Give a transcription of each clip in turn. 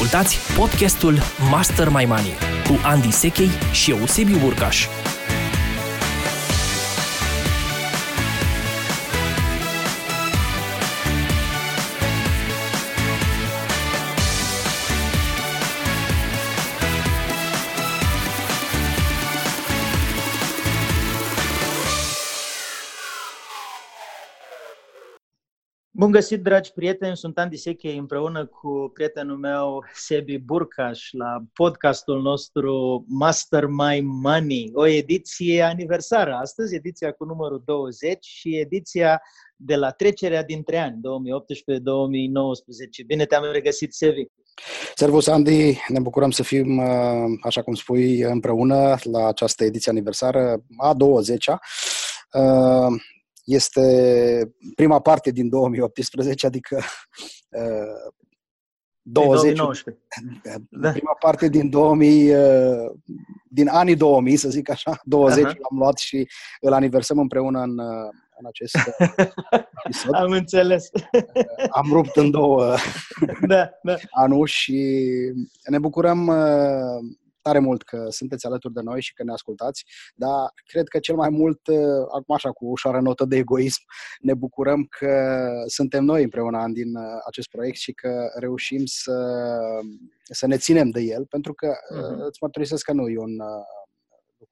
Ascultați podcastul Master My Money cu Andy Sechei și Eusebiu Burcaș. Bun găsit, dragi prieteni! Sunt Andy Seche împreună cu prietenul meu, Sebi Burcaș, la podcastul nostru Master My Money, o ediție aniversară astăzi, ediția cu numărul 20 și ediția de la trecerea dintre ani, 2018-2019. Bine te-am regăsit, Sebi! Servus, Andy! Ne bucurăm să fim, așa cum spui, împreună la această ediție aniversară, a 20-a este prima parte din 2018, adică uh, 20, 2019. Da. Prima parte din 2000, uh, din anii 2000, să zic așa, 20 uh-huh. l-am luat și îl aniversăm împreună în, uh, în acest episod. Am înțeles. Uh, am rupt în două da, da. anul și ne bucurăm uh, tare mult că sunteți alături de noi și că ne ascultați, dar cred că cel mai mult, uh, acum așa cu ușoară notă de egoism, ne bucurăm că suntem noi împreună din uh, acest proiect și că reușim să, să ne ținem de el, pentru că uh-huh. îți mărturisesc că nu e un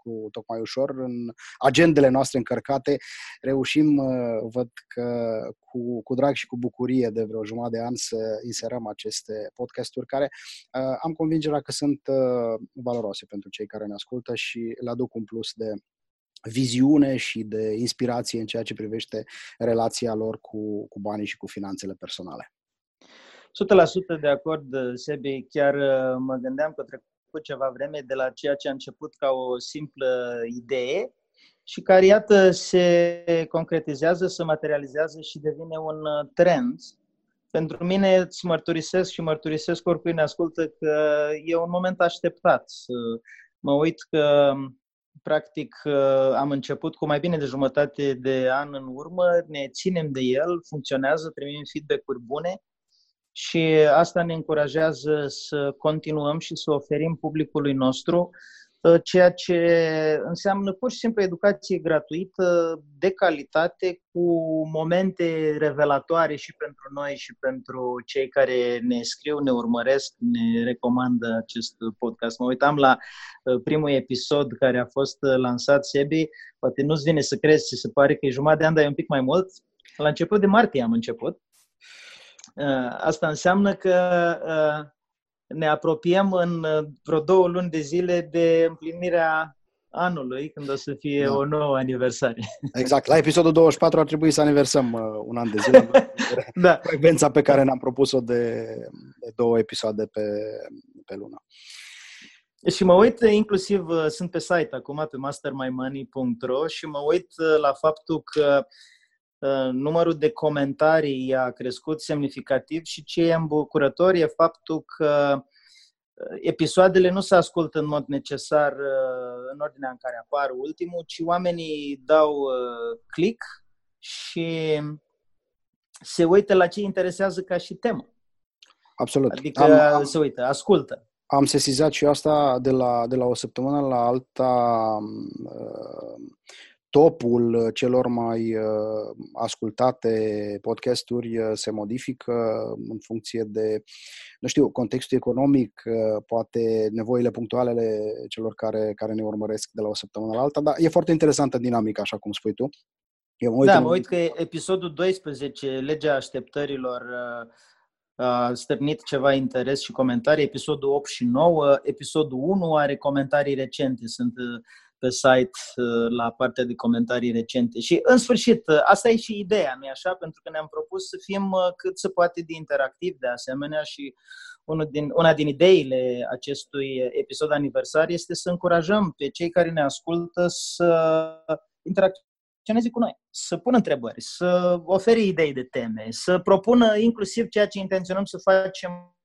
lucru tocmai ușor. În agendele noastre încărcate reușim, uh, văd că cu, cu drag și cu bucurie de vreo jumătate de an să inserăm aceste podcasturi care uh, am convingerea că sunt uh, valoroase pentru cei care ne ascultă și le aduc un plus de viziune și de inspirație în ceea ce privește relația lor cu, cu banii și cu finanțele personale. 100% de acord, Sebi. Chiar mă gândeam că trecut ceva vreme de la ceea ce a început ca o simplă idee și care, iată, se concretizează, se materializează și devine un uh, trend. Pentru mine îți mărturisesc și mărturisesc oricui ne ascultă că e un moment așteptat. Mă uit că practic uh, am început cu mai bine de jumătate de an în urmă, ne ținem de el, funcționează, primim feedback-uri bune și asta ne încurajează să continuăm și să oferim publicului nostru uh, ceea ce înseamnă pur și simplu educație gratuită, de calitate, cu momente revelatoare și pentru noi și pentru cei care ne scriu, ne urmăresc, ne recomandă acest podcast. Mă uitam la uh, primul episod care a fost uh, lansat, Sebi, poate nu-ți vine să crezi, se pare că e jumătate de an, dar e un pic mai mult. La început de martie am început Uh, asta înseamnă că uh, ne apropiem în uh, vreo două luni de zile de împlinirea anului, când o să fie da. o nouă aniversare. Exact. La episodul 24 ar trebui să aniversăm un an de zile. da. Frecvența pe care ne-am propus-o de, de două episoade pe, pe lună. Și mă uit, inclusiv sunt pe site acum, pe mastermymoney.ro și mă uit la faptul că Uh, numărul de comentarii a crescut semnificativ și ce e îmbucurător e faptul că uh, episoadele nu se ascultă în mod necesar uh, în ordinea în care apar ultimul, ci oamenii dau click și se uită la ce interesează ca și temă. Absolut. Adică am, am, se uită, ascultă. Am sesizat și asta de la, de la o săptămână la alta. Uh, topul uh, celor mai uh, ascultate podcasturi uh, se modifică în funcție de, nu știu, contextul economic, poate nevoile punctuale ale celor care, care ne urmăresc de la o săptămână la alta, dar e foarte interesantă dinamica, așa cum spui tu. Eu mă uit da, mă uit că episodul 12, Legea Așteptărilor, a stârnit ceva interes și comentarii. Episodul 8 și 9, episodul 1 are comentarii recente, sunt pe site uh, la partea de comentarii recente. Și, în sfârșit, uh, asta e și ideea, nu așa? Pentru că ne-am propus să fim uh, cât se poate de interactiv de asemenea și unul din, una din ideile acestui episod aniversar este să încurajăm pe cei care ne ascultă să interacționeze cu noi, să pună întrebări, să ofere idei de teme, să propună inclusiv ceea ce intenționăm să facem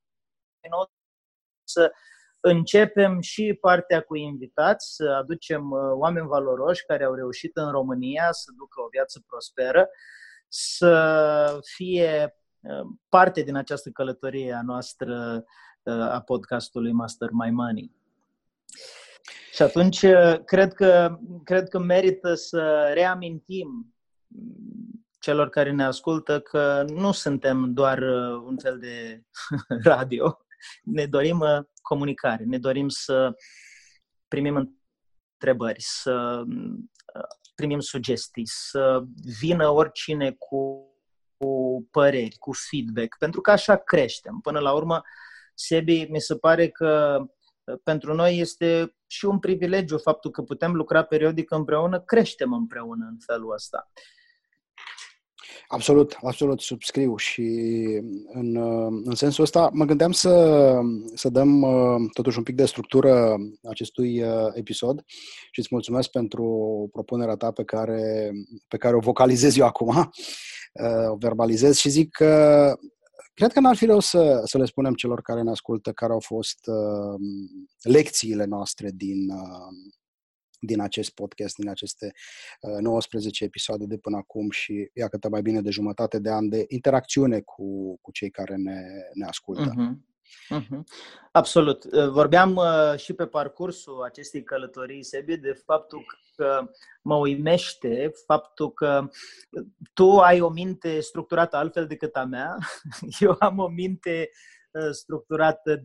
să începem și partea cu invitați, să aducem uh, oameni valoroși care au reușit în România să ducă o viață prosperă, să fie uh, parte din această călătorie a noastră a podcastului Master My Money. Și atunci cred că, cred că merită să reamintim celor care ne ascultă că nu suntem doar un fel de radio. Ne dorim comunicare, ne dorim să primim întrebări, să primim sugestii, să vină oricine cu, cu păreri, cu feedback, pentru că așa creștem. Până la urmă, Sebi, mi se pare că uh, pentru noi este și un privilegiu faptul că putem lucra periodic împreună, creștem împreună în felul ăsta. Absolut, absolut, subscriu și în, în sensul ăsta mă gândeam să, să dăm uh, totuși un pic de structură acestui uh, episod și îți mulțumesc pentru propunerea ta pe care, pe care o vocalizez eu acum, uh, o verbalizez și zic că cred că n-ar fi rău să, să le spunem celor care ne ascultă care au fost lecțiile noastre din, din acest podcast, din aceste 19 uh, episoade de până acum și iată mai bine de jumătate de an de interacțiune cu, cu cei care ne, ne ascultă. Uh-huh. Uh-huh. Absolut. Uh, vorbeam uh, și pe parcursul acestei călătorii, Sebi, de faptul că mă uimește faptul că tu ai o minte structurată altfel decât a mea, eu am o minte structurată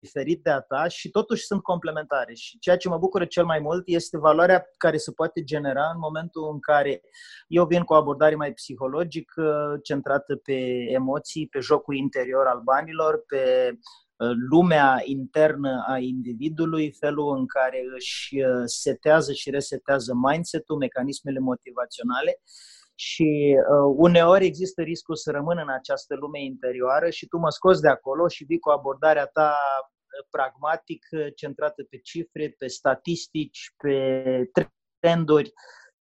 diferit de a ta și totuși sunt complementare. Și ceea ce mă bucură cel mai mult este valoarea care se poate genera în momentul în care eu vin cu o abordare mai psihologică, centrată pe emoții, pe jocul interior al banilor, pe uh, lumea internă a individului, felul în care își uh, setează și resetează mindset-ul, mecanismele motivaționale și uh, uneori există riscul să rămân în această lume interioară și tu mă scoți de acolo și vii cu abordarea ta uh, pragmatic, uh, centrată pe cifre, pe statistici, pe trenduri,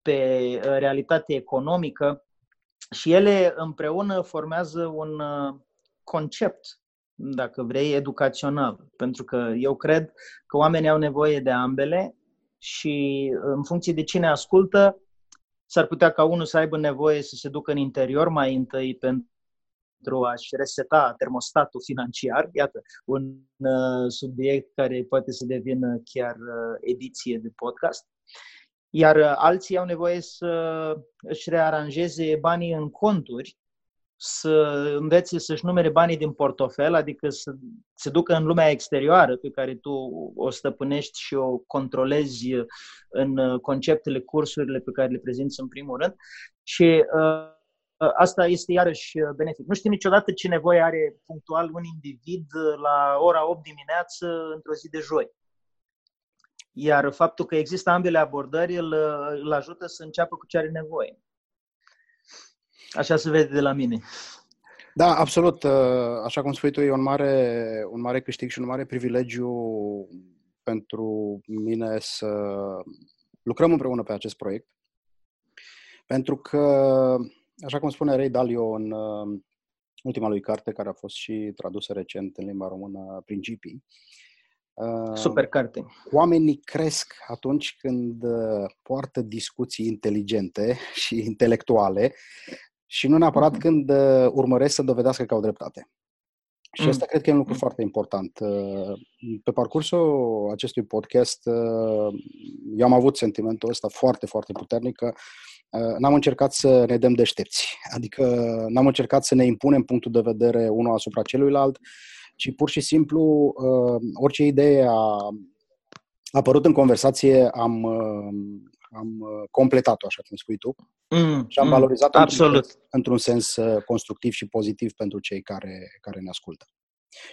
pe uh, realitate economică și ele împreună formează un concept, dacă vrei, educațional. Pentru că eu cred că oamenii au nevoie de ambele și în funcție de cine ascultă, S-ar putea ca unul să aibă nevoie să se ducă în interior mai întâi pentru a-și reseta termostatul financiar. Iată, un uh, subiect care poate să devină chiar uh, ediție de podcast. Iar uh, alții au nevoie să își rearanjeze banii în conturi să învețe să-și numere banii din portofel, adică să se ducă în lumea exterioară pe care tu o stăpânești și o controlezi în conceptele, cursurile pe care le prezinți în primul rând. Și uh, asta este iarăși benefic. Nu știu niciodată ce nevoie are punctual un individ la ora 8 dimineață într-o zi de joi. Iar faptul că există ambele abordări îl, îl ajută să înceapă cu ce are nevoie. Așa se vede de la mine. Da, absolut. Uh, așa cum spui tu, e un mare, un mare câștig și un mare privilegiu pentru mine să lucrăm împreună pe acest proiect. Pentru că, așa cum spune Ray Dalio în uh, ultima lui carte, care a fost și tradusă recent în limba română, Principii, uh, Super carte. Oamenii cresc atunci când poartă discuții inteligente și intelectuale și nu neapărat mm-hmm. când uh, urmăresc să dovedească că au dreptate. Și mm. asta cred că e un lucru mm. foarte important. Uh, pe parcursul acestui podcast, uh, eu am avut sentimentul ăsta foarte, foarte puternic că uh, n-am încercat să ne dăm deștepți. Adică n-am încercat să ne impunem punctul de vedere unul asupra celuilalt, ci pur și simplu uh, orice idee a apărut în conversație am, uh, am uh, completat-o, așa cum spui tu, mm, și am mm, valorizat-o absolut. Într-un, într-un sens uh, constructiv și pozitiv pentru cei care, care ne ascultă.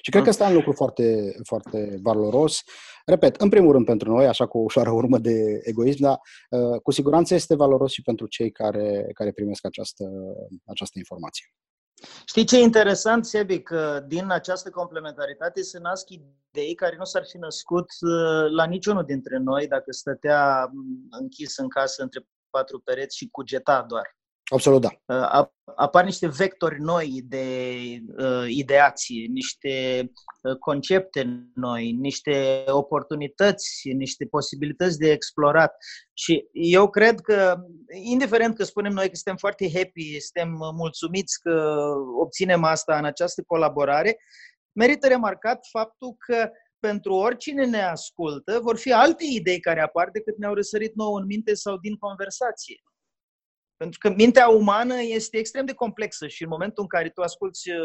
Și cred că asta e un lucru foarte, foarte valoros. Repet, în primul rând pentru noi, așa cu o ușoară urmă de egoism, dar uh, cu siguranță este valoros și pentru cei care, care primesc această, această informație. Știi ce e interesant, Sebi, că din această complementaritate se nasc idei care nu s-ar fi născut uh, la niciunul dintre noi dacă stătea mm, închis în casă între patru pereți și cugeta doar. Absolut, da. Uh, apar niște vectori noi de uh, ideație, niște uh, concepte noi, niște oportunități, niște posibilități de explorat. Și eu cred că, indiferent că spunem noi că suntem foarte happy, suntem mulțumiți că obținem asta în această colaborare, merită remarcat faptul că pentru oricine ne ascultă, vor fi alte idei care apar decât ne-au răsărit nouă în minte sau din conversație. Pentru că mintea umană este extrem de complexă și în momentul în care tu asculți uh,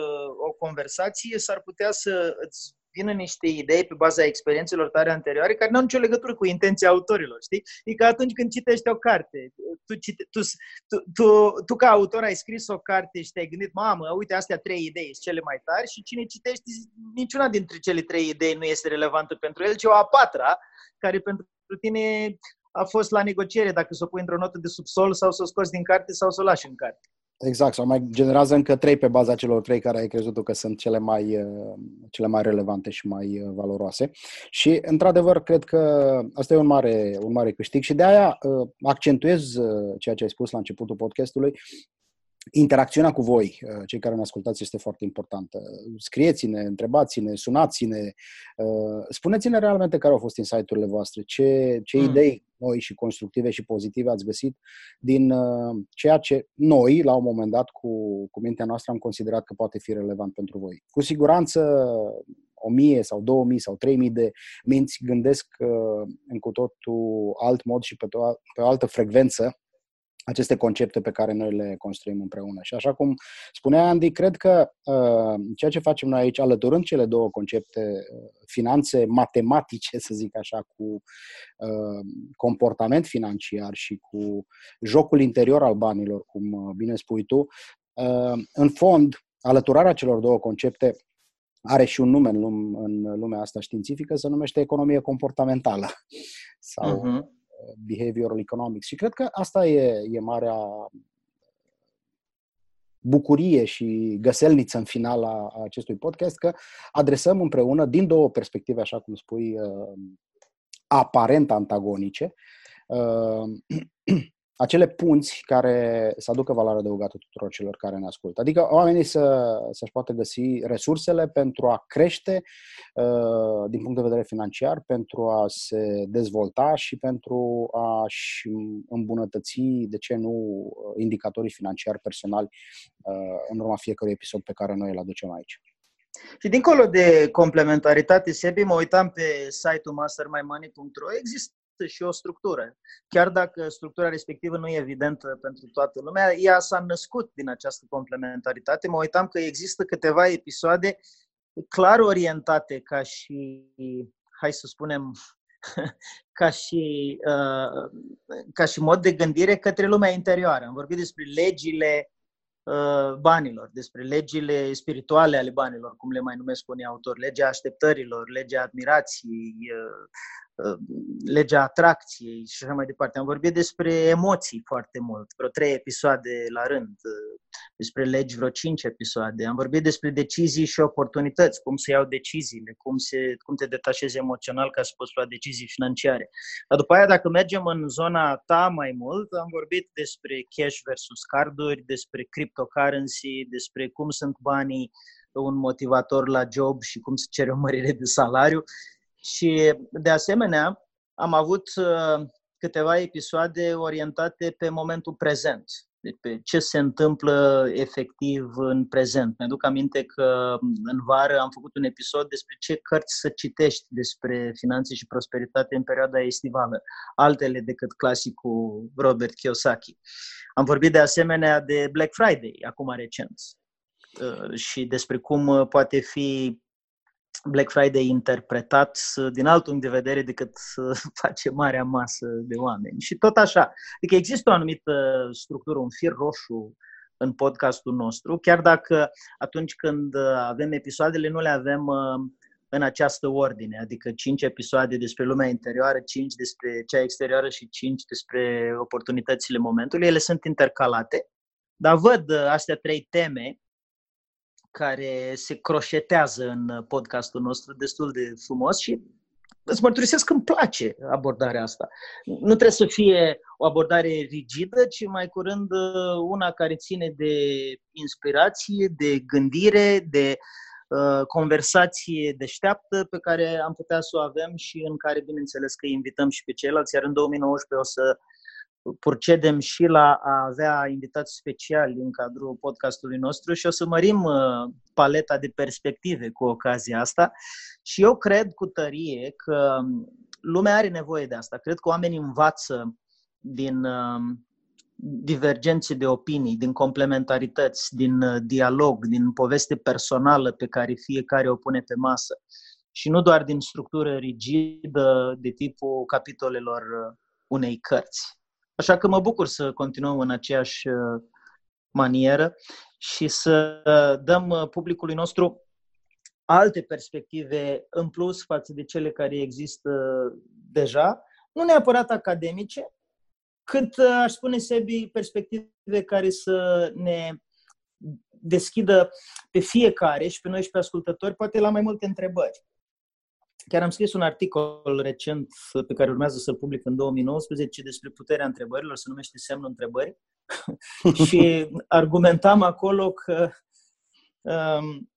o conversație, s-ar putea să îți vină niște idei pe baza experiențelor tale anterioare care nu au nicio legătură cu intenția autorilor, știi? E ca atunci când citești o carte. Tu, cite, tu, tu, tu, tu ca autor ai scris o carte și te-ai gândit, mamă, uite, astea trei idei sunt cele mai tari și cine citești, niciuna dintre cele trei idei nu este relevantă pentru el, ci o a patra, care pentru tine a fost la negociere dacă să o pui într-o notă de subsol sau să o scoți din carte sau să o lași în carte. Exact, sau mai generează încă trei pe baza celor trei care ai crezut că sunt cele mai, uh, cele mai relevante și mai uh, valoroase. Și, într-adevăr, cred că asta e un mare, un mare câștig și de aia uh, accentuez ceea ce ai spus la începutul podcastului, interacțiunea cu voi, uh, cei care ne ascultați, este foarte importantă. Scrieți-ne, întrebați-ne, sunați-ne, uh, spuneți-ne realmente care au fost insight-urile voastre, ce, ce mm. idei noi și constructive și pozitive ați găsit din uh, ceea ce noi, la un moment dat, cu, cu mintea noastră, am considerat că poate fi relevant pentru voi. Cu siguranță, o mie sau două mii sau trei mii de minți gândesc în cu totul alt mod și pe, to- pe o altă frecvență aceste concepte pe care noi le construim împreună. Și așa cum spunea Andy, cred că uh, ceea ce facem noi aici, alăturând cele două concepte, uh, finanțe matematice, să zic așa, cu uh, comportament financiar și cu jocul interior al banilor, cum uh, bine spui tu, uh, în fond, alăturarea celor două concepte are și un nume în, lume, în lumea asta științifică, se numește economie comportamentală sau uh-huh behavioral economics. Și cred că asta e, e marea bucurie și găselniță în final a, acestui podcast, că adresăm împreună, din două perspective, așa cum spui, uh, aparent antagonice, uh, acele punți care să aducă valoare adăugată tuturor celor care ne ascultă. Adică oamenii să, să-și poată găsi resursele pentru a crește uh, din punct de vedere financiar, pentru a se dezvolta și pentru a-și îmbunătăți, de ce nu, indicatorii financiari personali uh, în urma fiecărui episod pe care noi îl aducem aici. Și dincolo de complementaritate, Sebi, mă uitam pe site-ul mastermymoney.ro, există și o structură. Chiar dacă structura respectivă nu e evidentă pentru toată lumea, ea s-a născut din această complementaritate. Mă uitam că există câteva episoade clar orientate ca și, hai să spunem, ca și, uh, ca și mod de gândire către lumea interioară. Am vorbit despre legile uh, banilor, despre legile spirituale ale banilor, cum le mai numesc unii autori, legea așteptărilor, legea admirației, uh, Uh, legea atracției și așa mai departe. Am vorbit despre emoții foarte mult, vreo trei episoade la rând, uh, despre legi vreo cinci episoade. Am vorbit despre decizii și oportunități, cum să iau deciziile, cum, se, cum te detașezi emoțional ca să poți lua decizii financiare. Dar după aia, dacă mergem în zona ta mai mult, am vorbit despre cash versus carduri, despre cryptocurrency, despre cum sunt banii un motivator la job și cum se cere o mărire de salariu și, de asemenea, am avut uh, câteva episoade orientate pe momentul prezent, deci pe ce se întâmplă efectiv în prezent. Mi-aduc aminte că în vară am făcut un episod despre ce cărți să citești despre finanțe și prosperitate în perioada estivală, altele decât clasicul Robert Kiyosaki. Am vorbit de asemenea de Black Friday, acum recent, uh, și despre cum poate fi Black Friday interpretat din alt punct de vedere decât să face marea masă de oameni. Și tot așa. Adică există o anumită structură, un fir roșu în podcastul nostru, chiar dacă atunci când avem episoadele nu le avem uh, în această ordine, adică 5 episoade despre lumea interioară, 5 despre cea exterioară și 5 despre oportunitățile momentului. Ele sunt intercalate, dar văd uh, astea trei teme care se croșetează în podcastul nostru destul de frumos și îți mărturisesc că îmi place abordarea asta. Nu trebuie să fie o abordare rigidă, ci mai curând uh, una care ține de inspirație, de gândire, de uh, conversație deșteaptă pe care am putea să o avem și în care, bineînțeles, că invităm și pe ceilalți, iar în 2019 o să procedem și la a avea invitați speciali în cadrul podcastului nostru și o să mărim uh, paleta de perspective cu ocazia asta. Și eu cred cu tărie că lumea are nevoie de asta. Cred că oamenii învață din uh, divergențe de opinii, din complementarități, din uh, dialog, din poveste personală pe care fiecare o pune pe masă. Și nu doar din structură rigidă de tipul capitolelor unei cărți. Așa că mă bucur să continuăm în aceeași uh, manieră și să uh, dăm uh, publicului nostru alte perspective în plus față de cele care există deja, nu neapărat academice, cât, aș spune, Sebi, perspective care să ne deschidă pe fiecare și pe noi și pe ascultători, poate la mai multe întrebări. Chiar am scris un articol recent pe care urmează să-l public în 2019 despre puterea întrebărilor, se numește Semnul întrebării. și argumentam acolo că um,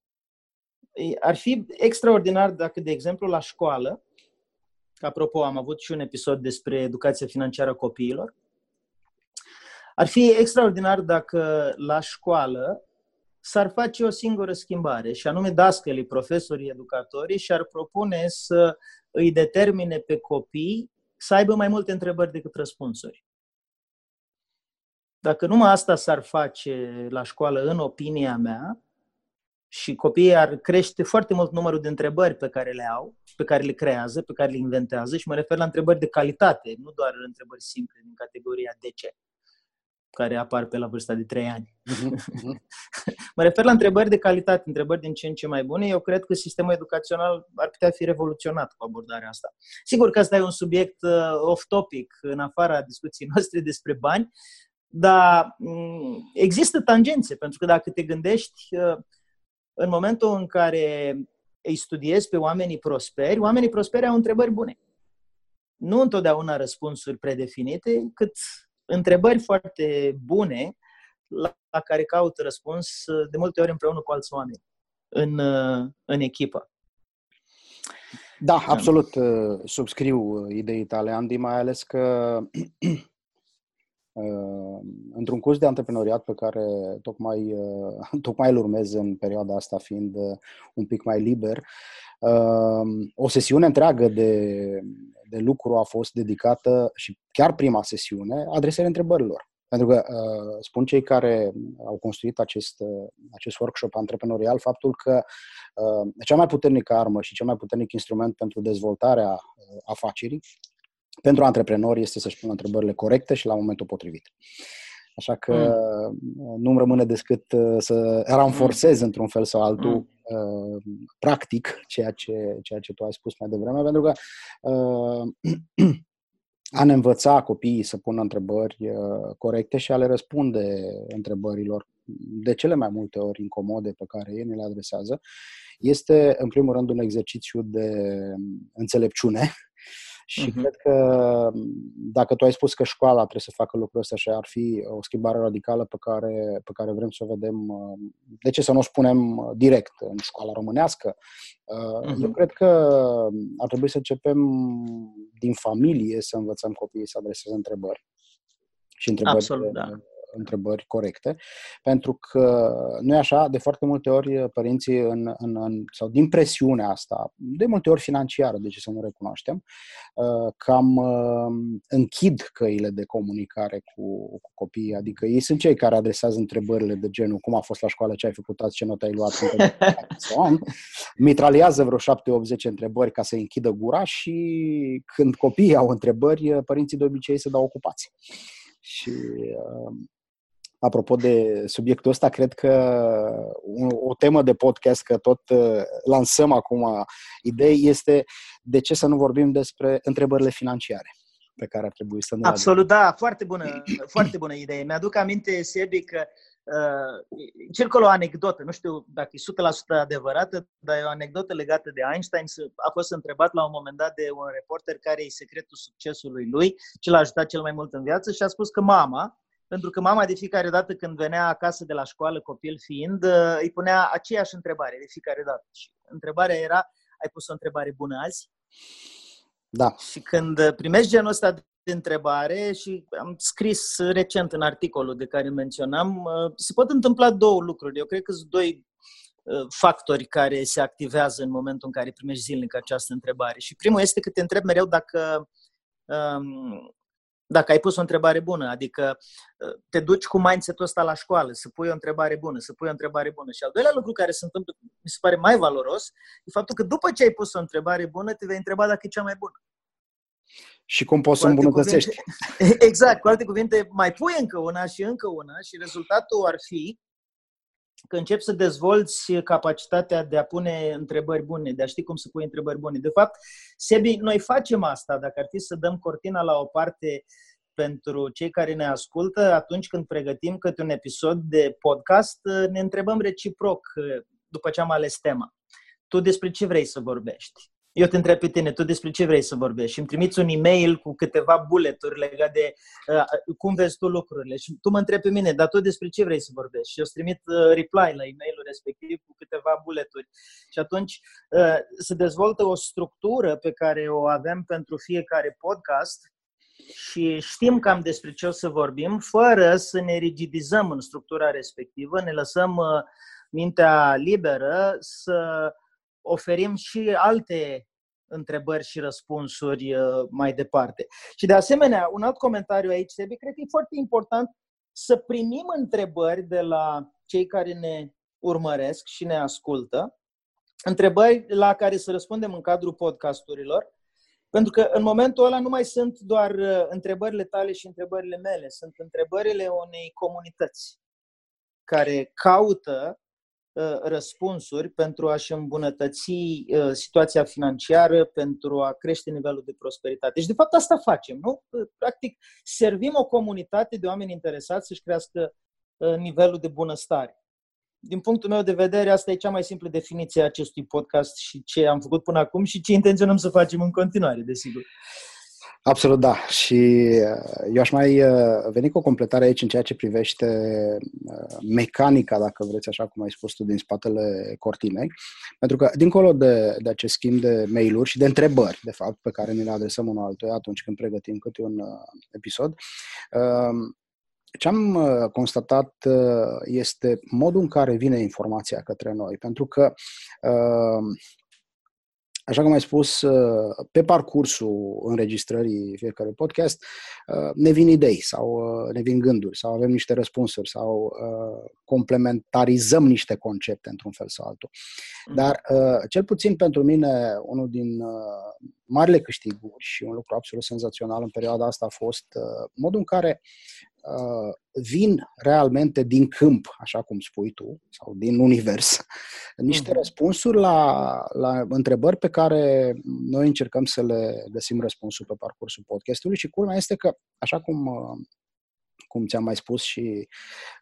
ar fi extraordinar dacă, de exemplu, la școală, apropo, am avut și un episod despre educația financiară a copiilor, ar fi extraordinar dacă la școală s-ar face o singură schimbare, și anume dascălii, profesorii, educatorii și-ar propune să îi determine pe copii să aibă mai multe întrebări decât răspunsuri. Dacă numai asta s-ar face la școală, în opinia mea, și copiii ar crește foarte mult numărul de întrebări pe care le au, pe care le creează, pe care le inventează și mă refer la întrebări de calitate, nu doar întrebări simple din categoria de ce care apar pe la vârsta de 3 ani. Mhm, mhm. mă refer la întrebări de calitate, întrebări din ce în ce mai bune. Eu cred că sistemul educațional ar putea fi revoluționat cu abordarea asta. Sigur că asta e un subiect uh, off-topic, în afara discuției noastre despre bani, dar mm, există tangențe, pentru că dacă te gândești, uh, în momentul în care îi studiezi pe oamenii prosperi, oamenii prosperi au întrebări bune. Nu întotdeauna răspunsuri predefinite, cât întrebări foarte bune la, la care caută răspuns de multe ori împreună cu alți oameni în, în echipă. Da, absolut uh, subscriu ideii tale, Andy, mai ales că uh, într-un curs de antreprenoriat pe care tocmai, uh, tocmai îl urmez în perioada asta fiind un pic mai liber, o sesiune întreagă de, de lucru a fost dedicată și chiar prima sesiune adresării întrebărilor. Pentru că uh, spun cei care au construit acest, uh, acest workshop antreprenorial faptul că uh, cea mai puternică armă și cel mai puternic instrument pentru dezvoltarea uh, afacerii pentru antreprenori este să-și pună întrebările corecte și la momentul potrivit. Așa că mm. nu-mi rămâne decât uh, să ranforcez mm. într-un fel sau altul mm Uh, practic ceea ce, ceea ce tu ai spus mai devreme, pentru că uh, a ne învăța copiii să pună întrebări uh, corecte și a le răspunde întrebărilor de cele mai multe ori incomode pe care ei ne le adresează, este în primul rând un exercițiu de înțelepciune și uh-huh. cred că dacă tu ai spus că școala trebuie să facă lucrul ăsta și ar fi o schimbare radicală pe care, pe care vrem să o vedem, de ce să nu o spunem direct în școala românească? Uh-huh. Eu cred că ar trebui să începem din familie să învățăm copiii să adreseze întrebări. Și întrebări Absolut, da întrebări corecte, pentru că nu e așa, de foarte multe ori părinții în, în, în, sau din presiunea asta, de multe ori financiară, de ce să nu recunoaștem, uh, cam uh, închid căile de comunicare cu, cu copiii, adică ei sunt cei care adresează întrebările de genul cum a fost la școală, ce ai făcut? Azi, ce notă ai luat, mitraliază vreo 7-80 întrebări ca să închidă gura și când copiii au întrebări, părinții de obicei se dau ocupați. Și uh, apropo de subiectul ăsta, cred că o temă de podcast, că tot uh, lansăm acum idei, este de ce să nu vorbim despre întrebările financiare pe care ar trebui să nu Absolut, da, foarte bună, foarte bună idee. Mi-aduc aminte, Sebi, că uh, circulă o anecdotă, nu știu dacă e 100% adevărată, dar e o anecdotă legată de Einstein. A fost întrebat la un moment dat de un reporter care e secretul succesului lui, ce l-a ajutat cel mai mult în viață și a spus că mama, pentru că mama de fiecare dată când venea acasă de la școală, copil fiind, uh, îi punea aceeași întrebare de fiecare dată. Și întrebarea era, ai pus o întrebare bună azi? Da. Și când primești genul ăsta întrebare și am scris recent în articolul de care menționam, se pot întâmpla două lucruri. Eu cred că sunt doi factori care se activează în momentul în care primești zilnic această întrebare. Și primul este că te întreb mereu dacă um, dacă ai pus o întrebare bună, adică ă, te duci cu mindset-ul ăsta la școală, să pui o întrebare bună, să pui o întrebare bună. Și al doilea lucru care se întâmplă, mi se pare mai valoros, e faptul că după ce ai pus o întrebare bună, te vei întreba dacă e cea mai bună. Și cum poți să îmbunătățești. Cuvinte, exact, cu alte cuvinte, mai pui încă una și încă una și rezultatul ar fi că începi să dezvolți capacitatea de a pune întrebări bune, de a ști cum să pui întrebări bune. De fapt, Sebi, noi facem asta, dacă ar fi să dăm cortina la o parte pentru cei care ne ascultă, atunci când pregătim câte un episod de podcast, ne întrebăm reciproc după ce am ales tema. Tu despre ce vrei să vorbești? Eu te întreb pe tine, tu despre ce vrei să vorbești? Și îmi trimiți un e-mail cu câteva bulleturi legate de uh, cum vezi tu lucrurile. Și tu mă întrebi pe mine, dar tu despre ce vrei să vorbești? Și eu îți trimit uh, reply la e-mailul respectiv cu câteva bulleturi și atunci uh, se dezvoltă o structură pe care o avem pentru fiecare podcast și știm cam despre ce o să vorbim, fără să ne rigidizăm în structura respectivă, ne lăsăm uh, mintea liberă să oferim și alte întrebări și răspunsuri uh, mai departe. Și de asemenea, un alt comentariu aici, Sebi, cred că e foarte important să primim întrebări de la cei care ne urmăresc și ne ascultă, întrebări la care să răspundem în cadrul podcasturilor, pentru că în momentul ăla nu mai sunt doar uh, întrebările tale și întrebările mele, sunt întrebările unei comunități care caută Uh, răspunsuri pentru a-și îmbunătăți uh, situația financiară, pentru a crește nivelul de prosperitate. Și de fapt asta facem, nu? Uh, practic servim o comunitate de oameni interesați să-și crească nivelul de bunăstare. Din punctul meu de vedere, asta e cea mai simplă definiție a acestui podcast și ce am făcut până acum și ce intenționăm să facem în continuare, desigur. Absolut, da. Și uh, eu aș mai uh, veni cu o completare aici în ceea ce privește uh, mecanica, dacă vreți, așa cum ai spus tu, din spatele cortinei. Pentru că, dincolo de, de acest schimb de mail-uri și de întrebări, de fapt, pe care ne le adresăm unul altuia atunci când pregătim câte un episod, ce am constatat este modul în care vine informația către noi. Pentru că Așa cum ai spus, uh, pe parcursul înregistrării fiecărui podcast uh, ne vin idei sau uh, ne vin gânduri sau avem niște răspunsuri sau complementarizăm niște concepte într-un fel sau altul. Mm. Dar cel puțin pentru mine, unul din marile câștiguri și un lucru absolut senzațional în perioada asta a fost modul în care uh, vin realmente din câmp, așa cum spui tu, sau din univers, niște uh-huh. răspunsuri la, la întrebări pe care noi încercăm să le găsim răspunsul pe parcursul podcastului și culmea este că, așa cum uh, cum ți-am mai spus și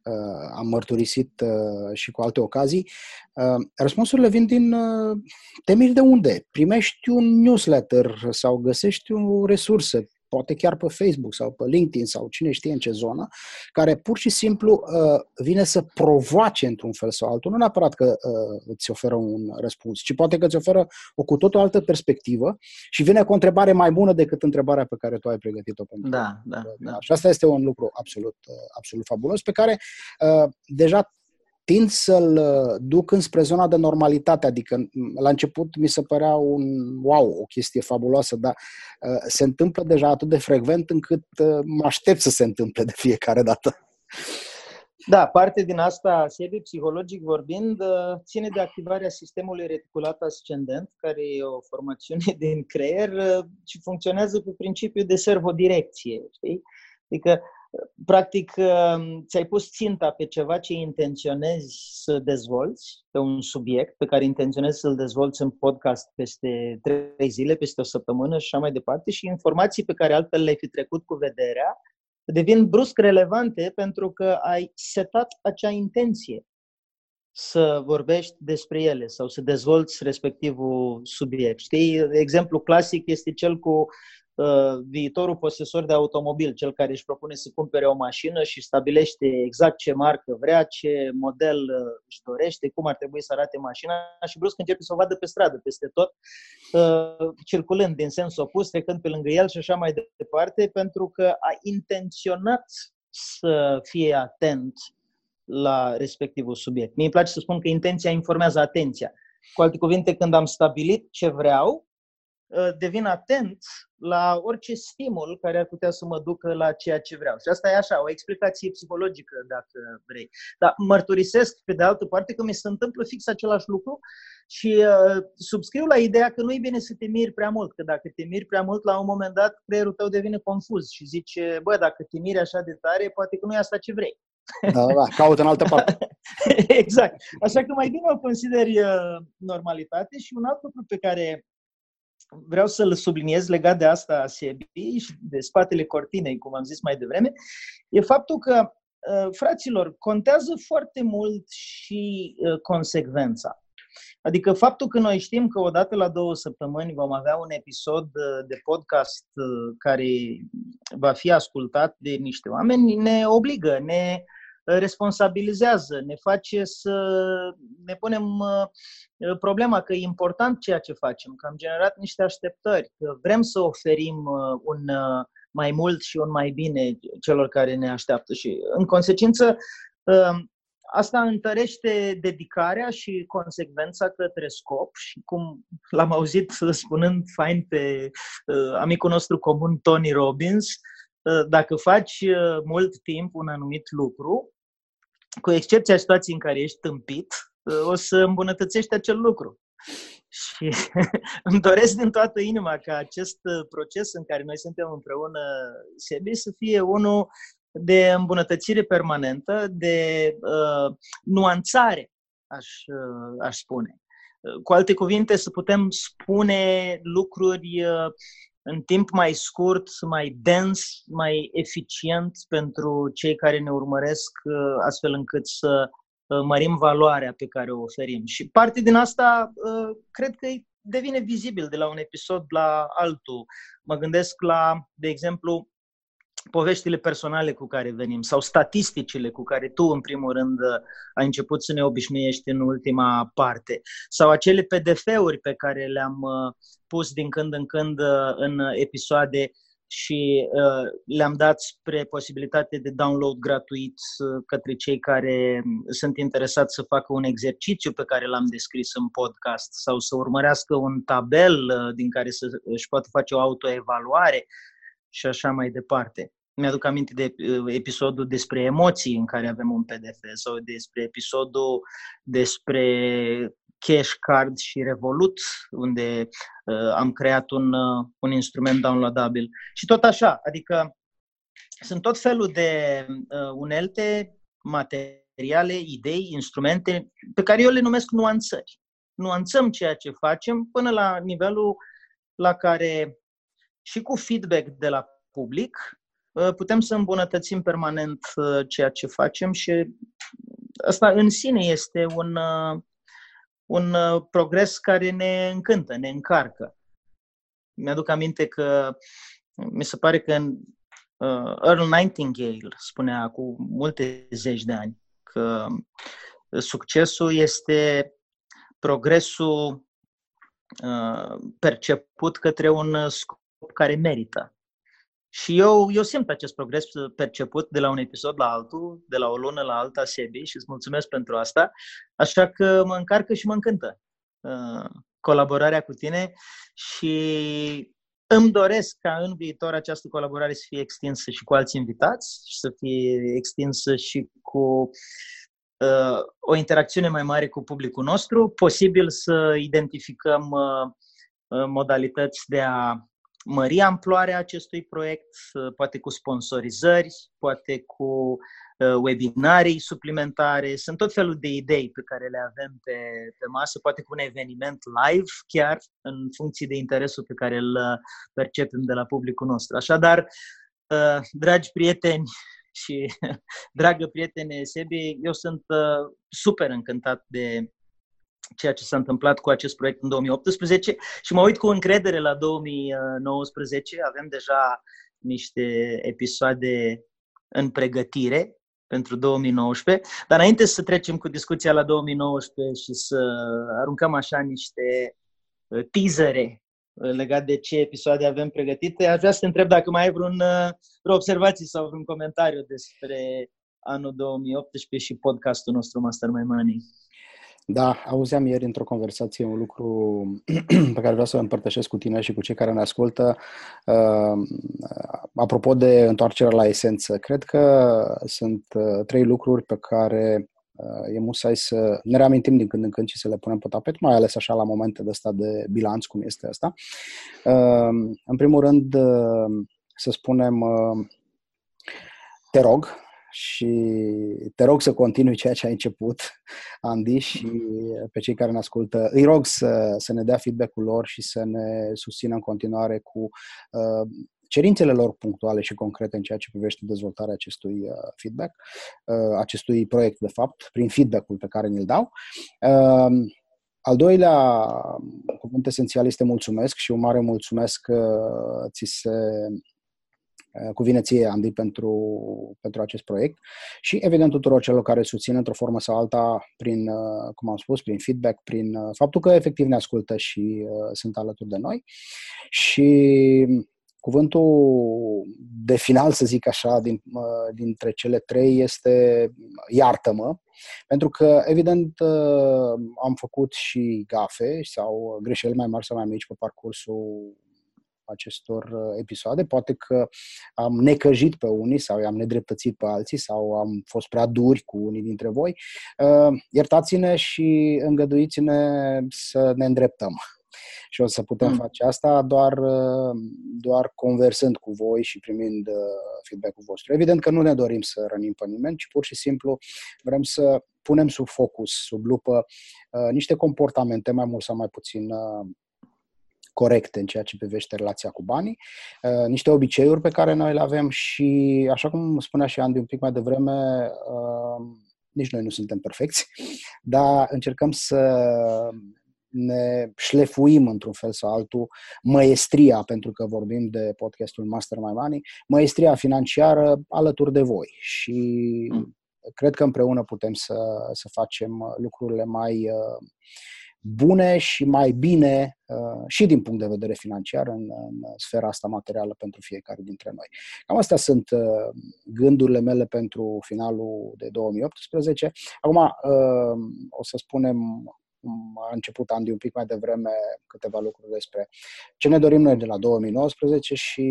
uh, am mărturisit uh, și cu alte ocazii, uh, răspunsurile vin din uh, temiri de unde. Primești un newsletter sau găsești o resursă, poate chiar pe Facebook sau pe LinkedIn sau cine știe în ce zonă, care pur și simplu uh, vine să provoace într-un fel sau altul, nu neapărat că uh, îți oferă un răspuns, ci poate că îți oferă o cu tot o altă perspectivă și vine cu o întrebare mai bună decât întrebarea pe care tu ai pregătit-o pentru. Da, da, da. Și asta este un lucru absolut, uh, absolut fabulos pe care uh, deja tind să-l uh, duc înspre zona de normalitate, adică la început mi se părea un wow, o chestie fabuloasă, dar uh, se întâmplă deja atât de frecvent încât uh, mă aștept să se întâmple de fiecare dată. Da, parte din asta, sebi psihologic vorbind, uh, ține de activarea sistemului reticulat ascendent, care e o formațiune din creier uh, și funcționează cu principiul de servodirecție. Știi? Adică practic, um, ți-ai pus ținta pe ceva ce intenționezi să dezvolți, pe un subiect pe care intenționezi să-l dezvolți în podcast peste trei zile, peste o săptămână și așa mai departe, și informații pe care altfel le-ai fi trecut cu vederea, devin brusc relevante pentru că ai setat acea intenție să vorbești despre ele sau să dezvolți respectivul subiect. Știi, exemplu clasic este cel cu uh, viitorul posesor de automobil, cel care își propune să cumpere o mașină și stabilește exact ce marcă vrea, ce model uh, își dorește, cum ar trebui să arate mașina și brusc începe să o vadă pe stradă, peste tot, uh, circulând din sens opus, trecând pe lângă el și așa mai departe, pentru că a intenționat să fie atent la respectivul subiect. Mie îmi place să spun că intenția informează atenția. Cu alte cuvinte, când am stabilit ce vreau, ă, devin atent la orice stimul care ar putea să mă ducă la ceea ce vreau. Și asta e așa, o explicație psihologică, dacă vrei. Dar mărturisesc, pe de altă parte, că mi se întâmplă fix același lucru și uh, subscriu la ideea că nu e bine să te miri prea mult, că dacă te miri prea mult, la un moment dat, creierul tău devine confuz și zice, bă, dacă te miri așa de tare, poate că nu e asta ce vrei. Da, da, caută în altă parte. exact. Așa că mai bine o consideri uh, normalitate și un alt lucru pe care vreau să-l subliniez legat de asta Sebi și de spatele cortinei, cum am zis mai devreme, e faptul că, uh, fraților, contează foarte mult și uh, consecvența. Adică faptul că noi știm că odată la două săptămâni vom avea un episod de podcast care va fi ascultat de niște oameni, ne obligă, ne responsabilizează, ne face să ne punem uh, problema că e important ceea ce facem, că am generat niște așteptări, că vrem să oferim uh, un uh, mai mult și un mai bine celor care ne așteaptă. Și, în consecință, asta întărește dedicarea și consecvența către scop și cum l-am auzit spunând fain pe amicul nostru comun Tony Robbins, dacă faci mult timp un anumit lucru, cu excepția situației în care ești tâmpit, o să îmbunătățești acel lucru. Și îmi doresc din toată inima ca acest proces în care noi suntem împreună, Sebi, să fie unul de îmbunătățire permanentă, de uh, nuanțare, aș, uh, aș spune. Cu alte cuvinte, să putem spune lucruri uh, în timp mai scurt, mai dens, mai eficient pentru cei care ne urmăresc, uh, astfel încât să uh, mărim valoarea pe care o oferim. Și parte din asta uh, cred că devine vizibil de la un episod la altul. Mă gândesc la, de exemplu, poveștile personale cu care venim sau statisticile cu care tu, în primul rând, ai început să ne obișnuiești în ultima parte sau acele PDF-uri pe care le-am uh, pus din când în când uh, în episoade și uh, le-am dat spre posibilitate de download gratuit către cei care sunt interesați să facă un exercițiu pe care l-am descris în podcast sau să urmărească un tabel din care să își poată face o autoevaluare și așa mai departe. Mi-aduc aminte de uh, episodul despre emoții în care avem un PDF sau despre episodul despre Cash Card și Revolut, unde uh, am creat un, uh, un instrument downloadabil. Și tot așa, adică sunt tot felul de uh, unelte, materiale, idei, instrumente pe care eu le numesc nuanțări. Nuanțăm ceea ce facem până la nivelul la care și cu feedback de la public Uh, putem să îmbunătățim permanent uh, ceea ce facem și asta în sine este un, uh, un progres care ne încântă, ne încarcă. Mi-aduc aminte că mi se pare că Earl Nightingale spunea cu multe zeci de ani că succesul este progresul perceput către un scop care merită. Și eu, eu simt acest progres perceput de la un episod la altul, de la o lună la alta, Sebi, și îți mulțumesc pentru asta. Așa că mă încarcă și mă încântă uh, colaborarea cu tine și îmi doresc ca în viitor această colaborare să fie extinsă și cu alți invitați și să fie extinsă și cu uh, o interacțiune mai mare cu publicul nostru, posibil să identificăm uh, modalități de a mări amploarea acestui proiect, poate cu sponsorizări, poate cu uh, webinarii suplimentare. Sunt tot felul de idei pe care le avem pe, pe masă, poate cu un eveniment live chiar, în funcție de interesul pe care îl uh, percepem de la publicul nostru. Așadar, uh, dragi prieteni și dragă prietene Sebi, eu sunt super încântat de ceea ce s-a întâmplat cu acest proiect în 2018 și mă uit cu încredere la 2019. Avem deja niște episoade în pregătire pentru 2019. Dar înainte să trecem cu discuția la 2019 și să aruncăm așa niște uh, teasere uh, legat de ce episoade avem pregătite, aș vrea să te întreb dacă mai ai vreun, uh, vreo observație sau vreun comentariu despre anul 2018 și podcastul nostru Master My Money. Da, auzeam ieri într-o conversație un lucru pe care vreau să-l împărtășesc cu tine și cu cei care ne ascultă. Uh, apropo de întoarcerea la esență, cred că sunt uh, trei lucruri pe care uh, e musai să ne reamintim din când în când și să le punem pe tapet, mai ales așa la momente de ăsta de bilanț, cum este asta. În primul rând, să spunem, te rog, și te rog să continui ceea ce ai început, Andy, și pe cei care ne ascultă, îi rog să, să ne dea feedback-ul lor și să ne susțină în continuare cu uh, cerințele lor punctuale și concrete în ceea ce privește dezvoltarea acestui uh, feedback, uh, acestui proiect, de fapt, prin feedback-ul pe care ni-l dau. Uh, al doilea cuvânt esențial este mulțumesc și un mare mulțumesc că ți se Eh, cuvine ție, Andy, pentru, pentru acest proiect și, evident, tuturor celor care susțin într-o formă sau alta prin, eh, cum am spus, prin feedback, prin eh, faptul că efectiv ne ascultă și uh, sunt alături de noi. Și cuvântul de final, să zic așa, din, uh, dintre cele trei este iartă-mă, pentru că, evident, uh, am făcut și gafe sau greșeli mai mari sau mai mici pe parcursul acestor uh, episoade. Poate că am necăjit pe unii sau i-am nedreptățit pe alții sau am fost prea duri cu unii dintre voi. Uh, iertați-ne și îngăduiți-ne să ne îndreptăm. Și o să putem mm. face asta doar, uh, doar conversând cu voi și primind feedback-ul vostru. Evident că nu ne dorim să rănim pe nimeni, ci pur și simplu vrem să punem sub focus, sub lupă, niște comportamente mai mult sau mai puțin corecte în ceea ce privește relația cu banii, uh, niște obiceiuri pe care noi le avem și, așa cum spunea și Andy un pic mai devreme, uh, nici noi nu suntem perfecți, dar încercăm să ne șlefuim într-un fel sau altul măestria, pentru că vorbim de podcastul Master My Money, măestria financiară alături de voi și mm. cred că împreună putem să, să facem lucrurile mai uh, bune și mai bine uh, și din punct de vedere financiar în, în sfera asta materială pentru fiecare dintre noi. Cam astea sunt uh, gândurile mele pentru finalul de 2018. Acum uh, o să spunem a început Andy un pic mai devreme câteva lucruri despre ce ne dorim noi de la 2019 și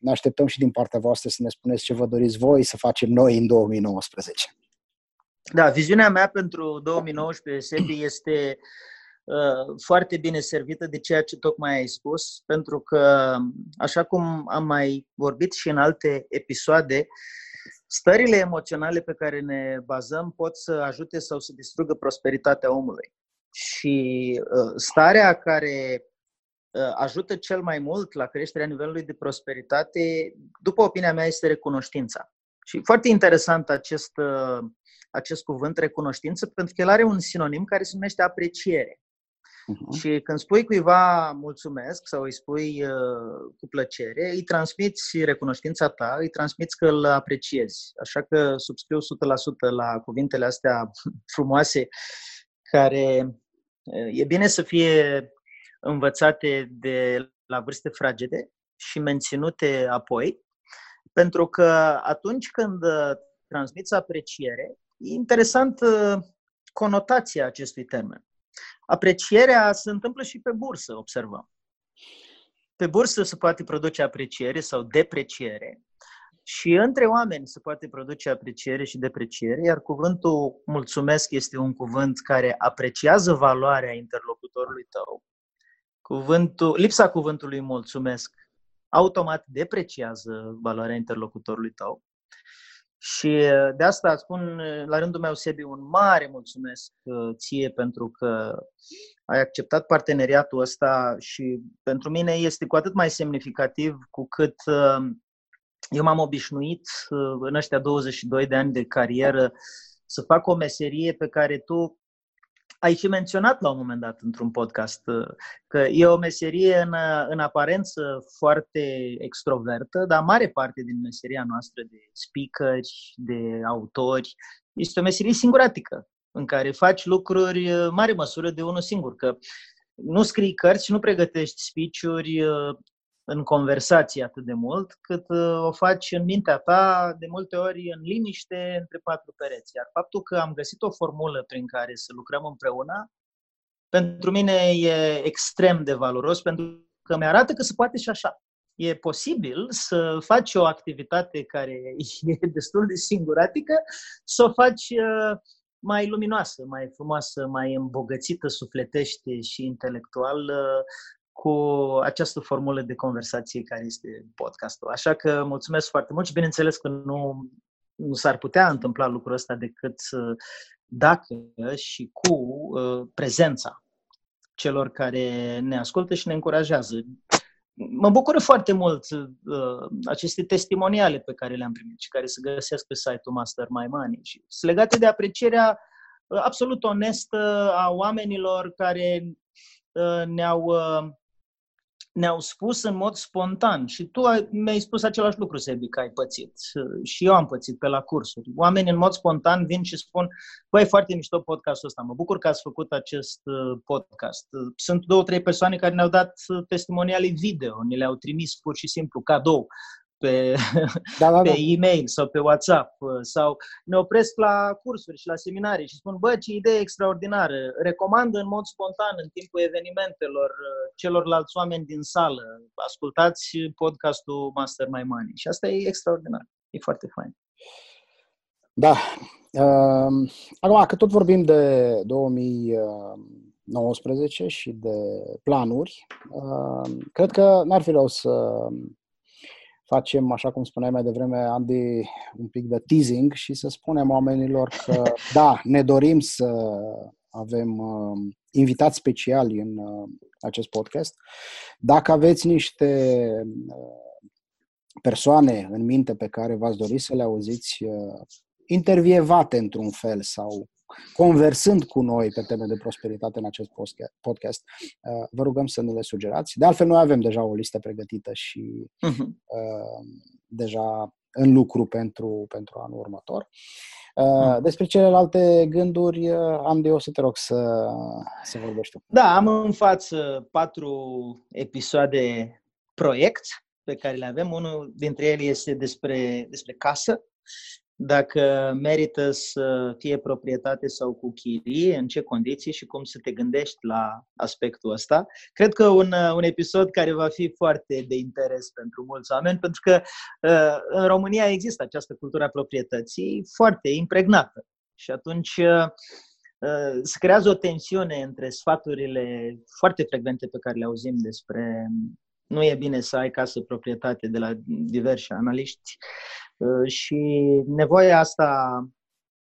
ne așteptăm și din partea voastră să ne spuneți ce vă doriți voi să facem noi în 2019. Da, viziunea mea pentru 2019, Sebi, este uh, foarte bine servită de ceea ce tocmai ai spus, pentru că, așa cum am mai vorbit și în alte episoade, stările emoționale pe care ne bazăm pot să ajute sau să distrugă prosperitatea omului. Și uh, starea care uh, ajută cel mai mult la creșterea nivelului de prosperitate, după opinia mea, este recunoștința. Și foarte interesant acest uh, acest cuvânt recunoștință, pentru că el are un sinonim care se numește apreciere. Uh-huh. Și când spui cuiva mulțumesc sau îi spui uh, cu plăcere, îi transmiți recunoștința ta, îi transmiți că îl apreciezi. Așa că subscriu 100% la cuvintele astea frumoase care uh, e bine să fie învățate de la vârste fragede și menținute apoi, pentru că atunci când uh, transmiți apreciere, E interesant uh, conotația acestui termen. Aprecierea se întâmplă și pe bursă, observăm. Pe bursă se poate produce apreciere sau depreciere și între oameni se poate produce apreciere și depreciere, iar cuvântul mulțumesc este un cuvânt care apreciază valoarea interlocutorului tău. Cuvântul, lipsa cuvântului mulțumesc automat depreciază valoarea interlocutorului tău. Și uh, de asta spun uh, la rândul meu, Sebi, un mare mulțumesc uh, ție pentru că ai acceptat parteneriatul ăsta și pentru mine este cu atât mai semnificativ cu cât eu m-am obișnuit în ăștia 22 de ani de carieră să fac o meserie pe care tu ai și menționat la un moment dat într-un podcast uh, că e o meserie în, uh, în aparență foarte extrovertă, dar mare parte din meseria noastră de speakeri, de autori, este o meserie singuratică, în care faci lucruri uh, mare măsură de unul singur, că nu scrii cărți, nu pregătești speech-uri în conversație atât de mult, cât o faci în mintea ta de multe ori în liniște între patru pereți. Iar faptul că am găsit o formulă prin care să lucrăm împreună, pentru mine e extrem de valoros, pentru că mi-arată că se poate și așa. E posibil să faci o activitate care e destul de singuratică, să o faci mai luminoasă, mai frumoasă, mai îmbogățită sufletește și intelectual cu această formulă de conversație care este podcastul. Așa că mulțumesc foarte mult și bineînțeles că nu, nu s-ar putea întâmpla lucrul ăsta decât dacă și cu uh, prezența celor care ne ascultă și ne încurajează. Mă bucură foarte mult uh, aceste testimoniale pe care le-am primit și care se găsesc pe site-ul Master My Money și sunt legate de aprecierea uh, absolut onestă a oamenilor care uh, ne-au uh, ne-au spus în mod spontan și tu mi-ai spus același lucru, Sebi, că ai pățit. Și eu am pățit pe la cursuri. Oamenii în mod spontan vin și spun, băi, foarte mișto podcastul ăsta, mă bucur că ați făcut acest uh, podcast. Sunt două, trei persoane care ne-au dat testimoniale video, ni le-au trimis pur și simplu cadou pe, da, da, da. pe e-mail sau pe WhatsApp uh, sau ne opresc la cursuri și la seminarii și spun, bă, ce idee extraordinară, recomandă în mod spontan în timpul evenimentelor uh, celorlalți oameni din sală, ascultați podcastul Master My Money și asta e extraordinar, e foarte fain. Da. Uh, acum, că tot vorbim de 2019 și de planuri, uh, cred că n-ar fi rău să facem, așa cum spuneai mai devreme, Andy, un pic de teasing și să spunem oamenilor că, da, ne dorim să avem uh, invitați speciali în uh, acest podcast. Dacă aveți niște uh, persoane în minte pe care v-ați dori să le auziți uh, intervievate într-un fel sau conversând cu noi pe teme de prosperitate în acest podcast, uh, vă rugăm să ne le sugerați. De altfel, noi avem deja o listă pregătită și uh-huh. deja în lucru pentru, pentru anul următor. Uh, mhm. Despre celelalte gânduri, am de o să te rog să, să vorbești tu. Da, am în față patru episoade proiect pe care le avem. Unul dintre ele este despre, despre casă dacă merită să fie proprietate sau cu chirie, în ce condiții și cum să te gândești la aspectul ăsta. Cred că un, un episod care va fi foarte de interes pentru mulți oameni, pentru că uh, în România există această cultură a proprietății foarte impregnată. Și atunci uh, se creează o tensiune între sfaturile foarte frecvente pe care le auzim despre nu e bine să ai casă proprietate de la diversi analiști Uh, și nevoia asta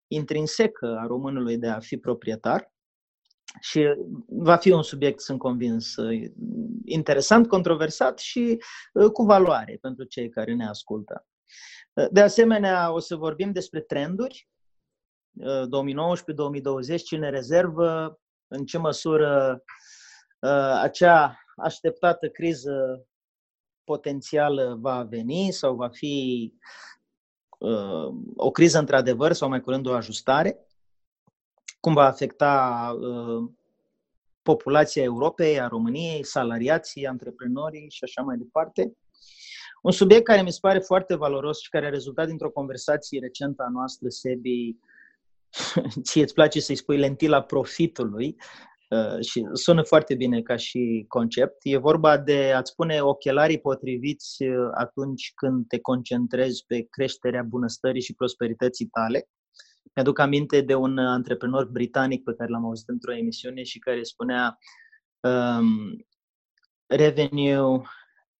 intrinsecă a românului de a fi proprietar și va fi un subiect, sunt convins, uh, interesant, controversat și uh, cu valoare pentru cei care ne ascultă. De asemenea, o să vorbim despre trenduri 2019-2020, cine rezervă, în ce măsură acea așteptată criză potențială va veni sau va fi uh, o criză într-adevăr sau mai curând o ajustare, cum va afecta uh, populația Europei, a României, salariații, antreprenorii și așa mai departe. Un subiect care mi se pare foarte valoros și care a rezultat dintr-o conversație recentă a noastră, Sebi, ție îți place să-i spui lentila profitului, Uh, și sună foarte bine ca și concept. E vorba de a-ți pune ochelarii potriviți uh, atunci când te concentrezi pe creșterea bunăstării și prosperității tale. Mi-aduc aminte de un antreprenor britanic pe care l-am auzit într-o emisiune și care spunea um, revenue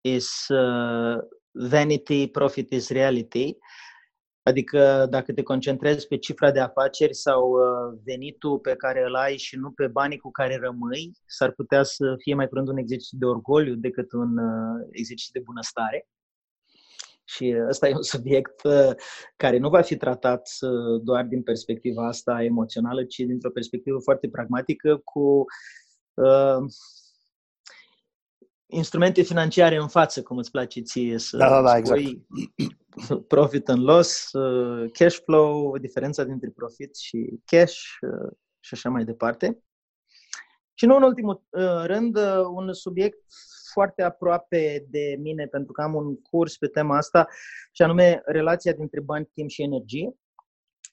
is uh, vanity, profit is reality. Adică dacă te concentrezi pe cifra de afaceri sau uh, venitul pe care îl ai și nu pe banii cu care rămâi, s-ar putea să fie mai curând un exercițiu de orgoliu decât un uh, exercițiu de bunăstare. Și ăsta e un subiect uh, care nu va fi tratat uh, doar din perspectiva asta emoțională, ci dintr-o perspectivă foarte pragmatică cu uh, instrumente financiare în față, cum îți place ție să da, da, da, exact. profit and loss, uh, cash flow, diferența dintre profit și cash și așa mai departe. Și nu în ultimul rând, un subiect foarte aproape de mine pentru că am un curs pe tema asta și anume relația dintre bani, timp și energie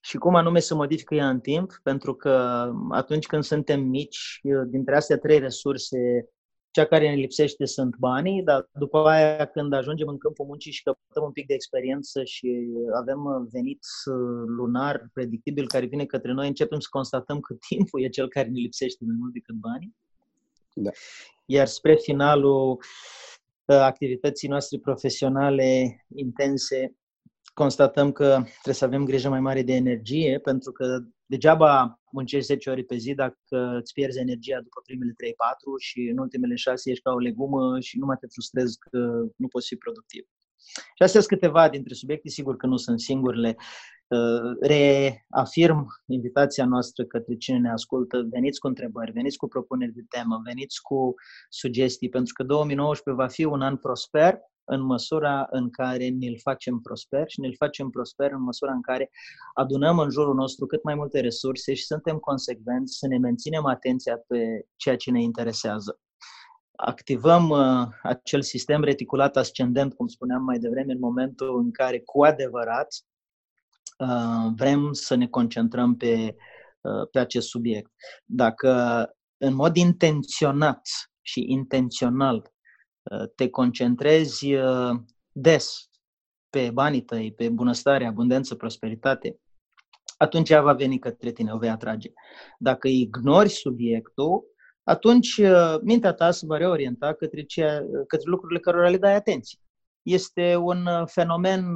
și cum anume să modifică ea în timp, pentru că atunci când suntem mici, dintre astea trei resurse, cea care ne lipsește sunt banii, dar după aia când ajungem în câmpul muncii și căpătăm un pic de experiență și avem venit lunar predictibil care vine către noi, începem să constatăm că timpul e cel care ne lipsește mai mult decât banii. Da. Iar spre finalul uh, activității noastre profesionale intense, constatăm că trebuie să avem grijă mai mare de energie, pentru că degeaba muncești 10 ore pe zi dacă îți pierzi energia după primele 3-4 și în ultimele 6 ești ca o legumă și nu mai te frustrezi că nu poți fi productiv. Și astea sunt câteva dintre subiecte, sigur că nu sunt singurele. Uh, reafirm invitația noastră către cine ne ascultă, veniți cu întrebări, veniți cu propuneri de temă, veniți cu sugestii, pentru că 2019 va fi un an prosper în măsura în care ne-l facem prosper și ne-l facem prosper în măsura în care adunăm în jurul nostru cât mai multe resurse și suntem consecvenți să ne menținem atenția pe ceea ce ne interesează. Activăm uh, acel sistem reticulat ascendent, cum spuneam mai devreme, în momentul în care cu adevărat Uh, vrem să ne concentrăm pe, uh, pe acest subiect. Dacă în mod intenționat și intențional uh, te concentrezi des pe banii tăi, pe bunăstare, abundență, prosperitate, atunci ea va veni către tine, o vei atrage. Dacă ignori subiectul, atunci mintea ta se va reorienta către, ceea, către lucrurile cărora le dai atenție. Este un fenomen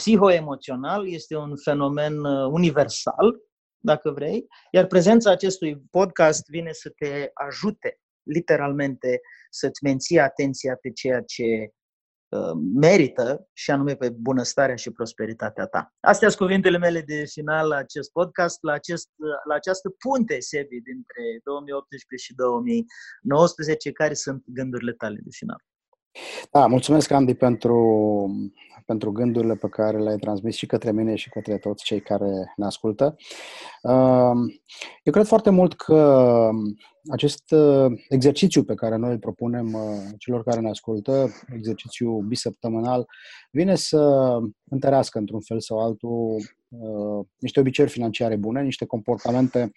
psihoemoțional, este un fenomen uh, universal, dacă vrei, iar prezența acestui podcast vine să te ajute, literalmente, să-ți menții atenția pe ceea ce uh, merită și anume pe bunăstarea și prosperitatea ta. Astea sunt cuvintele mele de final la acest podcast, la, acest, la această punte, Sebi, dintre 2018 și 2019, care sunt gândurile tale de final. Da, mulțumesc, Andy, pentru, pentru gândurile pe care le-ai transmis și către mine și către toți cei care ne ascultă. Um, eu cred foarte mult că acest uh, exercițiu pe care noi îl propunem uh, celor care ne ascultă, exercițiu bisăptămânal, vine să întărească într-un fel sau altul uh, niște obiceiuri financiare bune, niște comportamente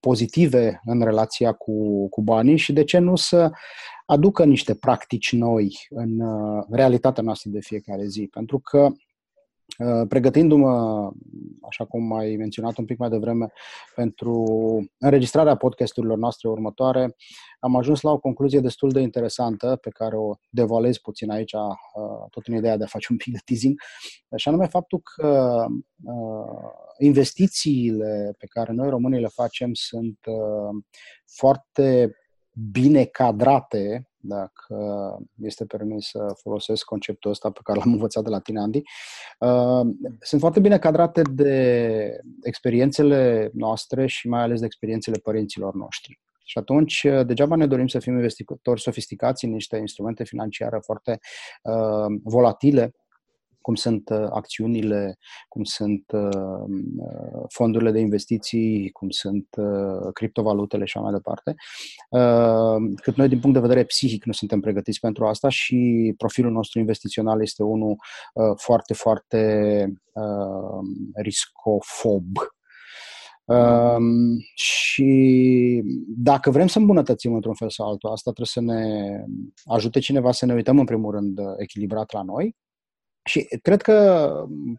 pozitive în relația cu, cu banii și de ce nu să aducă niște practici noi în uh, realitatea noastră de fiecare zi. Pentru că uh, pregătindu-mă, așa cum ai menționat un pic mai devreme, pentru înregistrarea podcasturilor noastre următoare, am ajuns la o concluzie destul de interesantă, pe care o devalez puțin aici, uh, tot în ideea de a face un pic de teasing, și anume faptul că investițiile pe care noi românii le facem sunt foarte bine cadrate, dacă este permis să folosesc conceptul ăsta pe care l-am învățat de la tine, Andy, uh, sunt foarte bine cadrate de experiențele noastre și mai ales de experiențele părinților noștri. Și atunci, uh, degeaba ne dorim să fim investitori sofisticați în niște instrumente financiare foarte uh, volatile, cum sunt uh, acțiunile, cum sunt uh, uh, fondurile de investiții, cum sunt criptovalutele și așa mai departe. Cât noi, din punct de vedere psihic, nu suntem pregătiți pentru asta și profilul nostru investițional este unul foarte, foarte riscofob. Um, și dacă vrem să îmbunătățim într-un fel sau altul, asta trebuie să ne ajute cineva să ne uităm în primul rând echilibrat la noi și cred că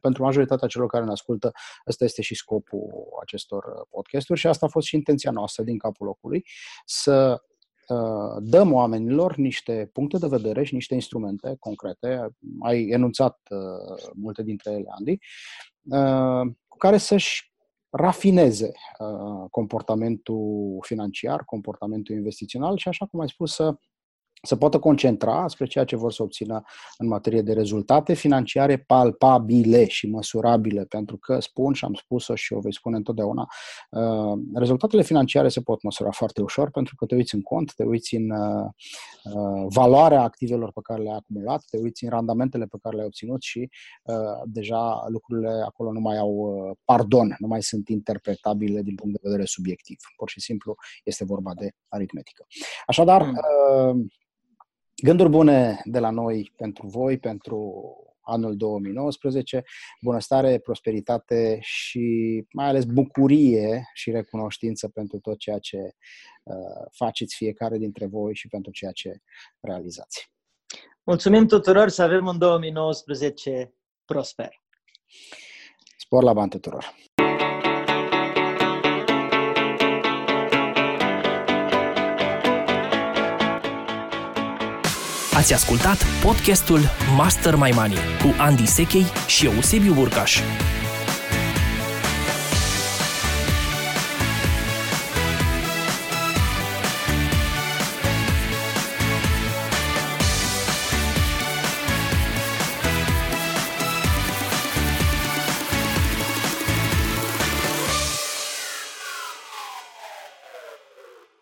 pentru majoritatea celor care ne ascultă, ăsta este și scopul acestor podcasturi și asta a fost și intenția noastră din capul locului, să uh, dăm oamenilor niște puncte de vedere și niște instrumente concrete, ai enunțat uh, multe dintre ele, Andy, uh, cu care să-și rafineze comportamentul financiar, comportamentul investițional și, așa cum ai spus, să se poată concentra spre ceea ce vor să obțină în materie de rezultate financiare palpabile și măsurabile, pentru că spun și am spus-o și o voi spune întotdeauna, uh, rezultatele financiare se pot măsura foarte ușor pentru că te uiți în cont, te uiți în uh, uh, valoarea activelor pe care le-ai acumulat, te uiți în randamentele pe care le-ai obținut și deja lucrurile acolo nu mai au pardon, nu mai sunt interpretabile din punct de vedere subiectiv. Pur și simplu este vorba de aritmetică. Așadar, mm Gânduri bune de la noi pentru voi, pentru anul 2019, bunăstare, prosperitate și mai ales bucurie și recunoștință pentru tot ceea ce uh, faceți fiecare dintre voi și pentru ceea ce realizați. Mulțumim tuturor să avem un 2019 prosper. Spor la bani tuturor! Ați ascultat podcastul Master My Money cu Andy Sechei și Eusebiu Burcaș.